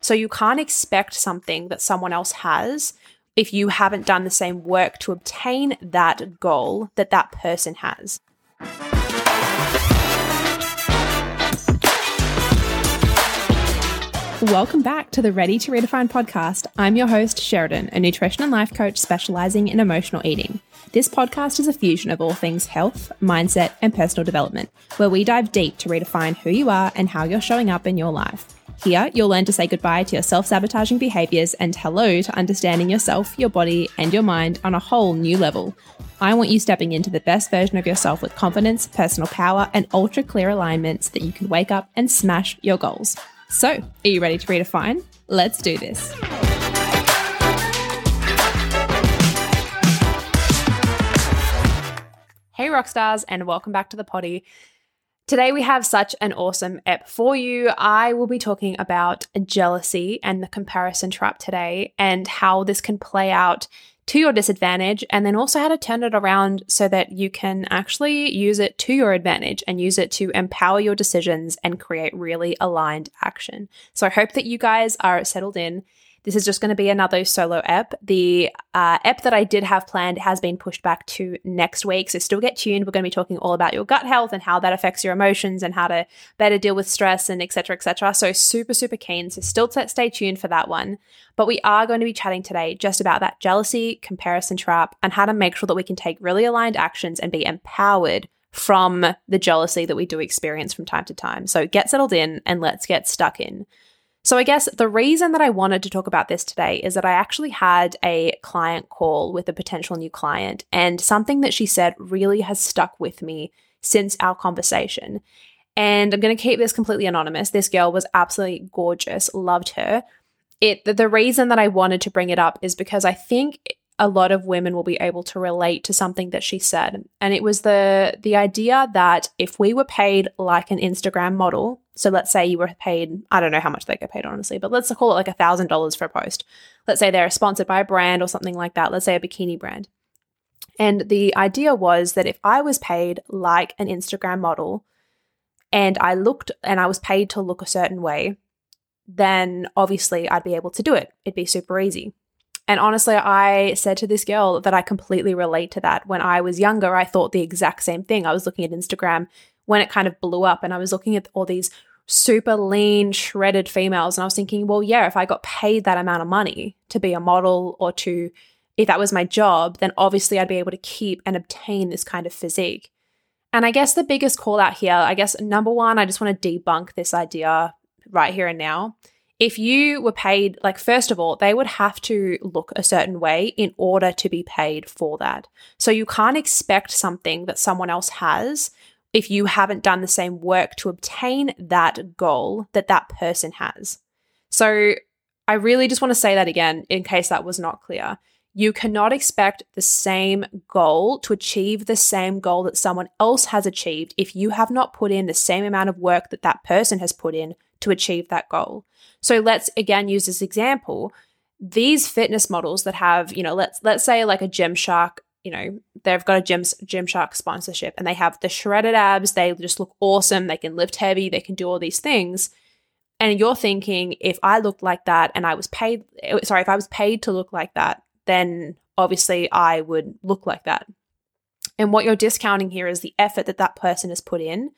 So you can't expect something that someone else has if you haven't done the same work to obtain that goal that that person has. Welcome back to the Ready to Redefine podcast. I'm your host, Sheridan, a nutrition and life coach specializing in emotional eating. This podcast is a fusion of all things health, mindset, and personal development, where we dive deep to redefine who you are and how you're showing up in your life. Here, you'll learn to say goodbye to your self sabotaging behaviors and hello to understanding yourself, your body, and your mind on a whole new level. I want you stepping into the best version of yourself with confidence, personal power, and ultra clear alignments that you can wake up and smash your goals. So, are you ready to redefine? Let's do this. Hey, rockstars, and welcome back to the potty. Today, we have such an awesome ep for you. I will be talking about jealousy and the comparison trap today, and how this can play out to your disadvantage, and then also how to turn it around so that you can actually use it to your advantage and use it to empower your decisions and create really aligned action. So I hope that you guys are settled in this is just going to be another solo ep. The uh, ep that I did have planned has been pushed back to next week. So still get tuned. We're going to be talking all about your gut health and how that affects your emotions and how to better deal with stress and etc. etc. So super, super keen. So still t- stay tuned for that one. But we are going to be chatting today just about that jealousy, comparison trap, and how to make sure that we can take really aligned actions and be empowered from the jealousy that we do experience from time to time. So get settled in and let's get stuck in. So, I guess the reason that I wanted to talk about this today is that I actually had a client call with a potential new client, and something that she said really has stuck with me since our conversation. And I'm going to keep this completely anonymous. This girl was absolutely gorgeous, loved her. It the reason that I wanted to bring it up is because I think a lot of women will be able to relate to something that she said. And it was the the idea that if we were paid like an Instagram model, so let's say you were paid, I don't know how much they get paid, honestly, but let's call it like a $1,000 for a post. Let's say they're sponsored by a brand or something like that. Let's say a bikini brand. And the idea was that if I was paid like an Instagram model and I looked and I was paid to look a certain way, then obviously I'd be able to do it. It'd be super easy. And honestly, I said to this girl that I completely relate to that. When I was younger, I thought the exact same thing. I was looking at Instagram when it kind of blew up and I was looking at all these super lean, shredded females. And I was thinking, well, yeah, if I got paid that amount of money to be a model or to, if that was my job, then obviously I'd be able to keep and obtain this kind of physique. And I guess the biggest call out here, I guess number one, I just want to debunk this idea right here and now. If you were paid, like, first of all, they would have to look a certain way in order to be paid for that. So you can't expect something that someone else has if you haven't done the same work to obtain that goal that that person has. So I really just want to say that again in case that was not clear. You cannot expect the same goal to achieve the same goal that someone else has achieved if you have not put in the same amount of work that that person has put in to achieve that goal. So let's again use this example. These fitness models that have, you know, let's let's say like a Gymshark you know, they've got a Gym, Gymshark sponsorship and they have the shredded abs. They just look awesome. They can lift heavy. They can do all these things. And you're thinking, if I looked like that and I was paid, eh, sorry, if I was paid to look like that, then obviously I would look like that. And what you're discounting here is the effort that that person has put in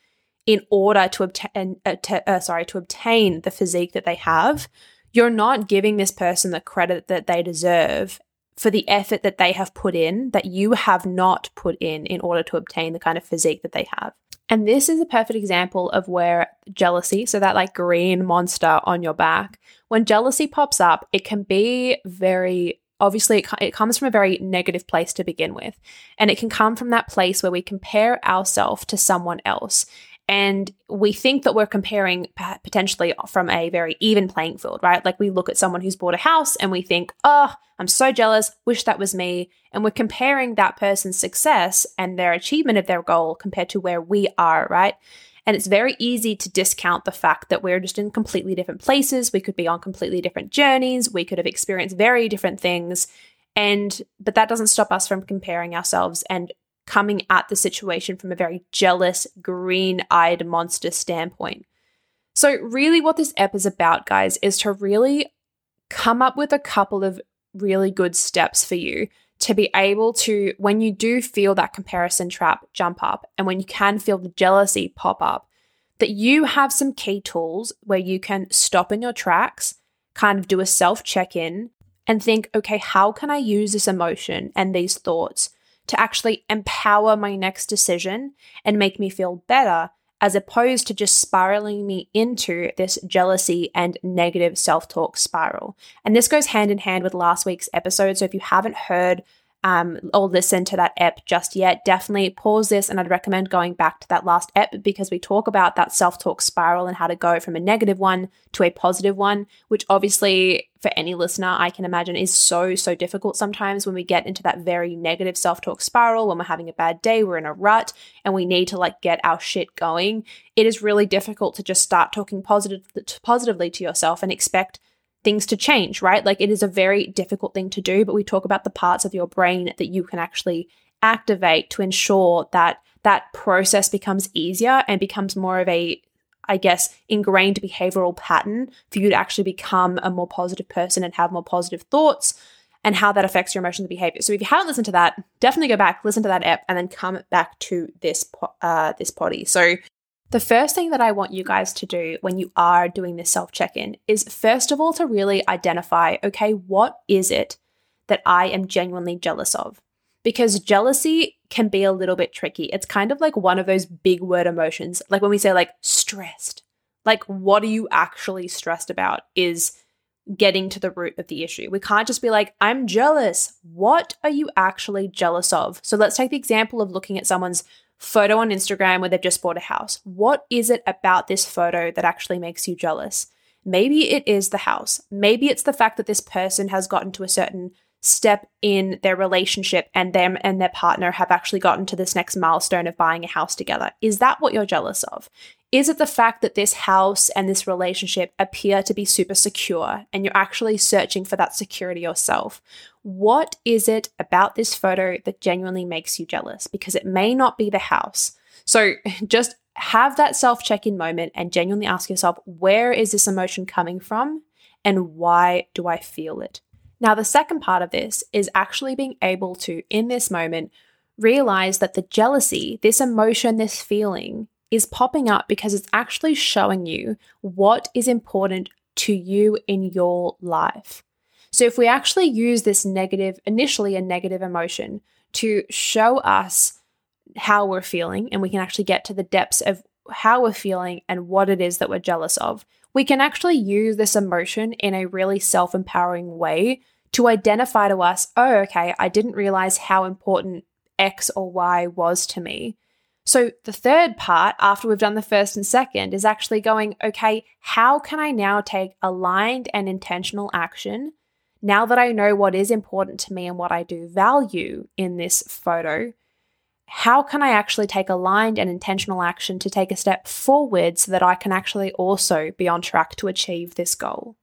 in order to obtain, uh, uh, sorry, to obtain the physique that they have. You're not giving this person the credit that they deserve for the effort that they have put in that you have not put in in order to obtain the kind of physique that they have. And this is a perfect example of where jealousy, so that like green monster on your back, when jealousy pops up, it can be very obviously it, it comes from a very negative place to begin with. And it can come from that place where we compare ourselves to someone else and we think that we're comparing potentially from a very even playing field, right? Like we look at someone who's bought a house and we think, oh, I'm so jealous, wish that was me. And we're comparing that person's success and their achievement of their goal compared to where we are, right? And it's very easy to discount the fact that we're just in completely different places. We could be on completely different journeys. We could have experienced very different things. And, but that doesn't stop us from comparing ourselves and coming at the situation from a very jealous, green eyed monster standpoint. So, really, what this ep is about, guys, is to really come up with a couple of really good steps for you to be able to, when you do feel that comparison trap jump up and when you can feel the jealousy pop up, that you have some key tools where you can stop in your tracks, kind of do a self check in, and think, okay, how can I use this emotion and these thoughts to actually empower my next decision and make me feel better as opposed to just spiraling me into this jealousy and negative self talk spiral. And this goes hand in hand with last week's episode. So if you haven't heard um, or listen to that ep just yet, definitely pause this and I'd recommend going back to that last ep because we talk about that self talk spiral and how to go from a negative one to a positive one, which obviously for any listener, I can imagine is so, so difficult sometimes when we get into that very negative self talk spiral, when we're having a bad day, we're in a rut, and we need to like get our shit going. It is really difficult to just start talking positive, positively to yourself and expect things to change, right? Like it is a very difficult thing to do, but we talk about the parts of your brain that you can actually activate to ensure that that process becomes easier and becomes more of a I guess, ingrained behavioral pattern for you to actually become a more positive person and have more positive thoughts and how that affects your emotions and behavior. So if you haven't listened to that, definitely go back, listen to that app, and then come back to this uh, this potty. So the first thing that I want you guys to do when you are doing this self check in is first of all to really identify okay, what is it that I am genuinely jealous of? Because jealousy can be a little bit tricky. It's kind of like one of those big word emotions. Like when we say, like, stressed, like, what are you actually stressed about is getting to the root of the issue. We can't just be like, I'm jealous. What are you actually jealous of? So let's take the example of looking at someone's photo on Instagram where they've just bought a house. What is it about this photo that actually makes you jealous? Maybe it is the house. Maybe it's the fact that this person has gotten to a certain step in their relationship and them and their partner have actually gotten to this next milestone of buying a house together. Is that what you're jealous of? Is it the fact that this house and this relationship appear to be super secure and you're actually searching for that security yourself? What is it about this photo that genuinely makes you jealous? Because it may not be the house. So just have that self check in moment and genuinely ask yourself, where is this emotion coming from? And why do I feel it? Now, the second part of this is actually being able to, in this moment, realize that the jealousy, this emotion, this feeling, is popping up because it's actually showing you what is important to you in your life. So, if we actually use this negative, initially a negative emotion, to show us how we're feeling, and we can actually get to the depths of how we're feeling and what it is that we're jealous of, we can actually use this emotion in a really self empowering way to identify to us, oh, okay, I didn't realize how important X or Y was to me. So, the third part, after we've done the first and second, is actually going, okay, how can I now take aligned and intentional action now that I know what is important to me and what I do value in this photo? How can I actually take aligned and intentional action to take a step forward so that I can actually also be on track to achieve this goal?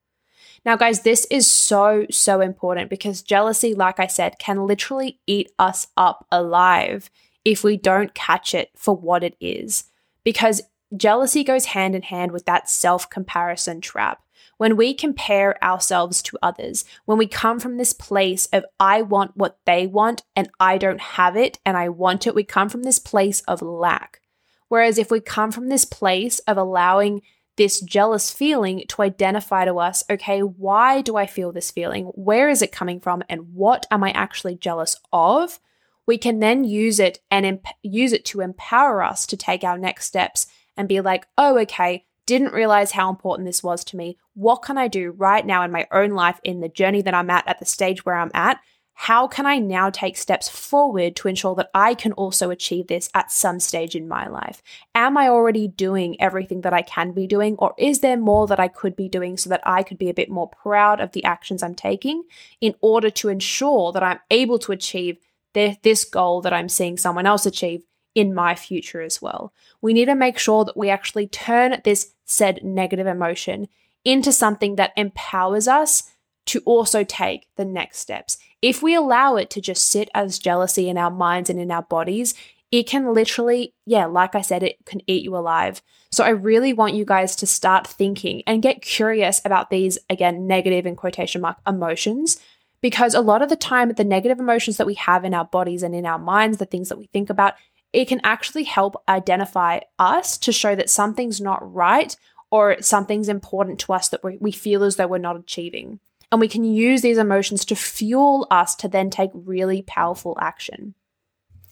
Now, guys, this is so, so important because jealousy, like I said, can literally eat us up alive if we don't catch it for what it is. Because jealousy goes hand in hand with that self comparison trap. When we compare ourselves to others, when we come from this place of, I want what they want and I don't have it and I want it, we come from this place of lack. Whereas if we come from this place of allowing this jealous feeling to identify to us okay, why do I feel this feeling? Where is it coming from? And what am I actually jealous of? We can then use it and imp- use it to empower us to take our next steps and be like, oh, okay, didn't realize how important this was to me. What can I do right now in my own life, in the journey that I'm at, at the stage where I'm at, how can I now take steps forward to ensure that I can also achieve this at some stage in my life? Am I already doing everything that I can be doing, or is there more that I could be doing so that I could be a bit more proud of the actions I'm taking in order to ensure that I'm able to achieve this goal that I'm seeing someone else achieve in my future as well? We need to make sure that we actually turn this said negative emotion into something that empowers us to also take the next steps. If we allow it to just sit as jealousy in our minds and in our bodies, it can literally, yeah, like I said, it can eat you alive. So I really want you guys to start thinking and get curious about these, again, negative in quotation mark emotions. Because a lot of the time, the negative emotions that we have in our bodies and in our minds, the things that we think about, it can actually help identify us to show that something's not right or something's important to us that we feel as though we're not achieving. And we can use these emotions to fuel us to then take really powerful action.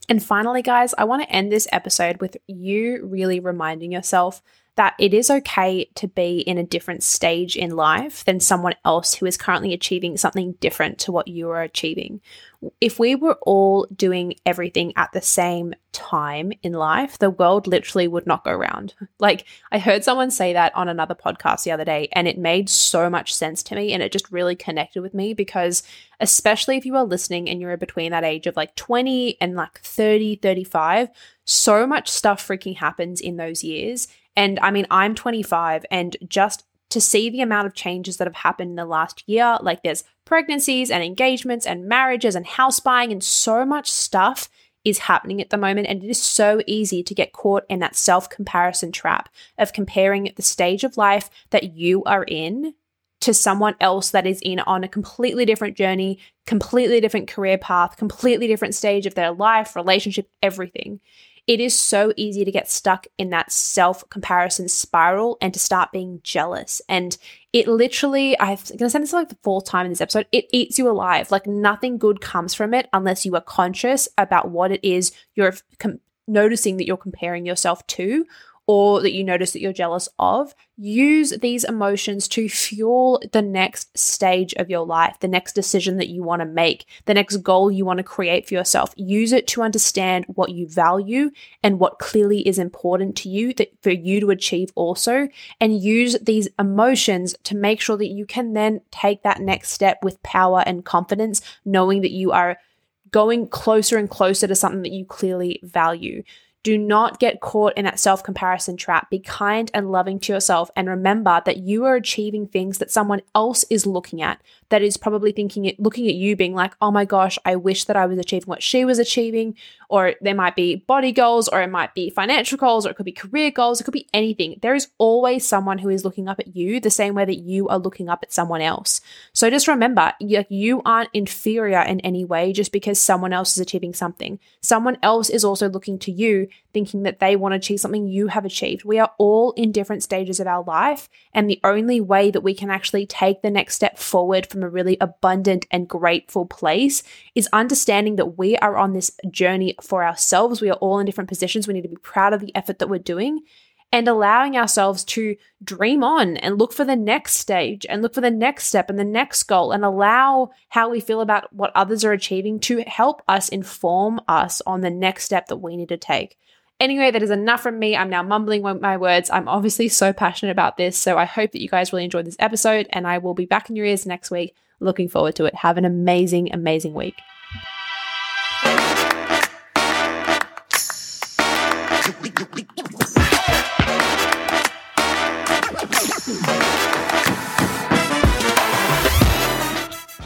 And finally, guys, I want to end this episode with you really reminding yourself that it is okay to be in a different stage in life than someone else who is currently achieving something different to what you are achieving. If we were all doing everything at the same time in life, the world literally would not go round. Like, I heard someone say that on another podcast the other day, and it made so much sense to me. And it just really connected with me because, especially if you are listening and you're between that age of like 20 and like 30, 35, so much stuff freaking happens in those years and I mean, I'm 25 and just to see the amount of changes that have happened in the last year, like there's pregnancies and engagements and marriages and house buying and so much stuff is happening at the moment. And it is so easy to get caught in that self comparison trap of comparing the stage of life that you are in to someone else that is in on a completely different journey, completely different career path, completely different stage of their life, relationship, everything it is so easy to get stuck in that self comparison spiral and to start being jealous. And it literally, I'm going to say this like the fourth time in this episode, it eats you alive. Like nothing good comes from it unless you are conscious about what it is you're com- noticing that you're comparing yourself to or that you notice that you're jealous of, use these emotions to fuel the next stage of your life, the next decision that you want to make, the next goal you want to create for yourself. Use it to understand what you value and what clearly is important to you that for you to achieve also and use these emotions to make sure that you can then take that next step with power and confidence knowing that you are going closer and closer to something that you clearly value. Do not get caught in that self comparison trap. Be kind and loving to yourself and remember that you are achieving things that someone else is looking at, that is probably thinking it, looking at you being like, oh my gosh, I wish that I was achieving what she was achieving. Or there might be body goals, or it might be financial goals, or it could be career goals, it could be anything. There is always someone who is looking up at you the same way that you are looking up at someone else. So just remember, you, aren't inferior in any way just because someone else is achieving something. Someone else is also looking to you thinking that they want to achieve something you have achieved. We are all in different stages of our life. And the only way that we can actually take the next step forward from a really abundant and grateful place is understanding that we are on this journey for ourselves. We are all in different positions. We need to be proud of the effort that we're doing and allowing ourselves to dream on and look for the next stage and look for the next step and the next goal and allow how we feel about what others are achieving to help us inform us on the next step that we need to take. Anyway, that is enough from me. I'm now mumbling my words. I'm obviously so passionate about this. So I hope that you guys really enjoyed this episode and I will be back in your ears next week. Looking forward to it. Have an amazing, amazing week.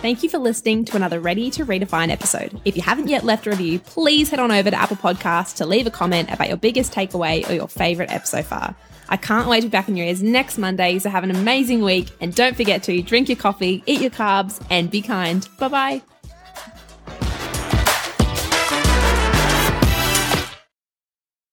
Thank you for listening to another Ready to Redefine episode. If you haven't yet left a review, please head on over to Apple Podcasts to leave a comment about your biggest takeaway or your favorite episode so far. I can't wait to be back in your ears next Monday, so have an amazing week and don't forget to drink your coffee, eat your carbs, and be kind. Bye bye.